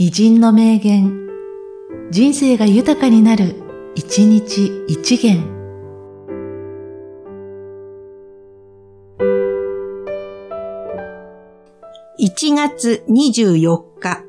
偉人の名言、人生が豊かになる、一日一元。1月24日、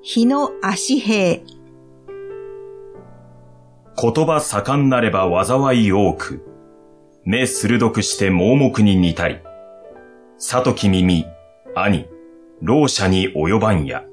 日の足平。言葉盛んなれば災い多く、目鋭くして盲目に似たり、里き耳、兄、老者に及ばんや。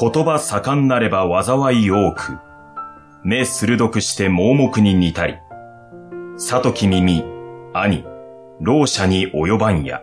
言葉盛んなれば災い多く、目鋭くして盲目に似たり、里き耳、兄、老者に及ばんや。